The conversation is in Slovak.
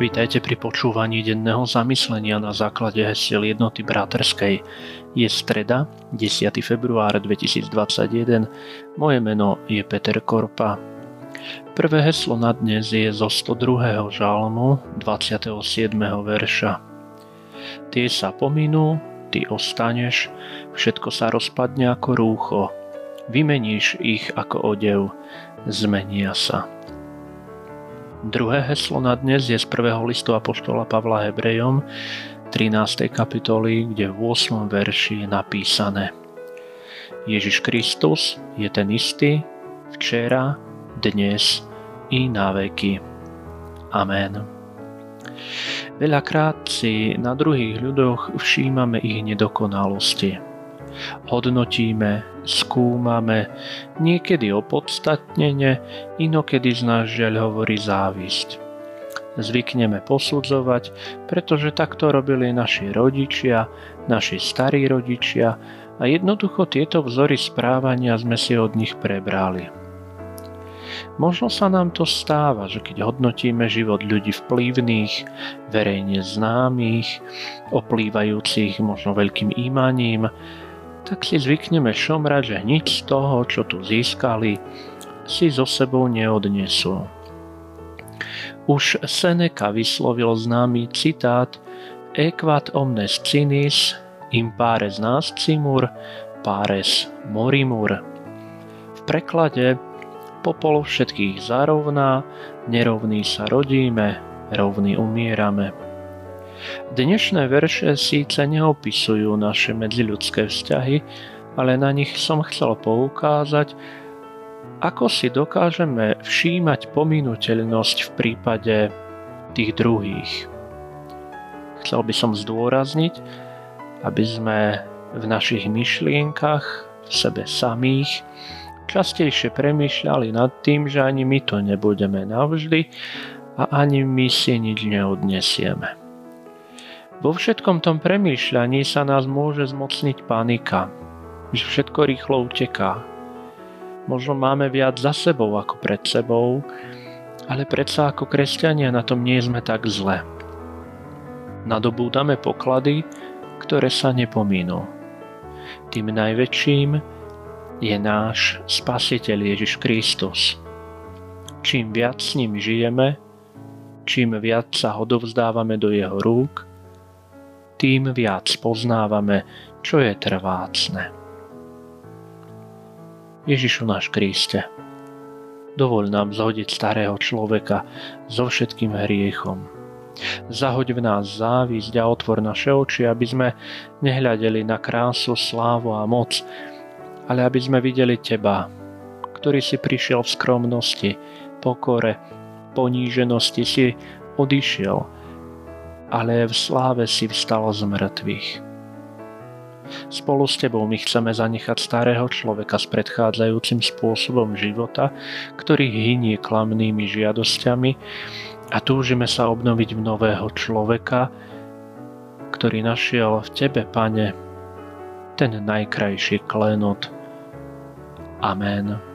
Vítajte pri počúvaní denného zamyslenia na základe hesiel jednoty bratrskej. Je streda, 10. február 2021. Moje meno je Peter Korpa. Prvé heslo na dnes je zo 102. žalmu 27. verša. Tie sa pominú, ty ostaneš, všetko sa rozpadne ako rúcho. Vymeníš ich ako odev, zmenia sa. Druhé heslo na dnes je z prvého listu Apoštola Pavla Hebrejom 13. kapitoly, kde v 8. verši je napísané Ježiš Kristus je ten istý včera, dnes i na veky. Amen. Veľakrát si na druhých ľuďoch všímame ich nedokonalosti hodnotíme, skúmame, niekedy opodstatnene, inokedy z nás žiaľ hovorí závisť. Zvykneme posudzovať, pretože takto robili naši rodičia, naši starí rodičia a jednoducho tieto vzory správania sme si od nich prebrali. Možno sa nám to stáva, že keď hodnotíme život ľudí vplyvných, verejne známych, oplývajúcich možno veľkým imaním, tak si zvykneme šomrať, že nič z toho, čo tu získali, si so sebou neodnesú. Už Seneca vyslovil známy citát Equat omnes cinis, impares nascimur, pares morimur. V preklade popol všetkých zarovná, nerovný sa rodíme, rovný umierame. Dnešné verše síce neopisujú naše medziľudské vzťahy, ale na nich som chcel poukázať, ako si dokážeme všímať pominuteľnosť v prípade tých druhých. Chcel by som zdôrazniť, aby sme v našich myšlienkach, v sebe samých, častejšie premýšľali nad tým, že ani my to nebudeme navždy a ani my si nič neodnesieme. Vo všetkom tom premýšľaní sa nás môže zmocniť panika, že všetko rýchlo uteká. Možno máme viac za sebou ako pred sebou, ale predsa ako kresťania na tom nie sme tak zle. Nadobúdame poklady, ktoré sa nepomínú. Tým najväčším je náš Spasiteľ Ježiš Kristus. Čím viac s ním žijeme, čím viac sa ho dovzdávame do jeho rúk, tým viac poznávame, čo je trvácne. Ježišu náš Kriste, dovol nám zhodiť starého človeka so všetkým hriechom. Zahoď v nás závisť a otvor naše oči, aby sme nehľadeli na krásu, slávu a moc, ale aby sme videli Teba, ktorý si prišiel v skromnosti, pokore, poníženosti si odišiel, ale v sláve si vstal z mŕtvych. Spolu s tebou my chceme zanechať starého človeka s predchádzajúcim spôsobom života, ktorý hynie klamnými žiadosťami a túžime sa obnoviť v nového človeka, ktorý našiel v tebe, pane, ten najkrajší klenot. Amen.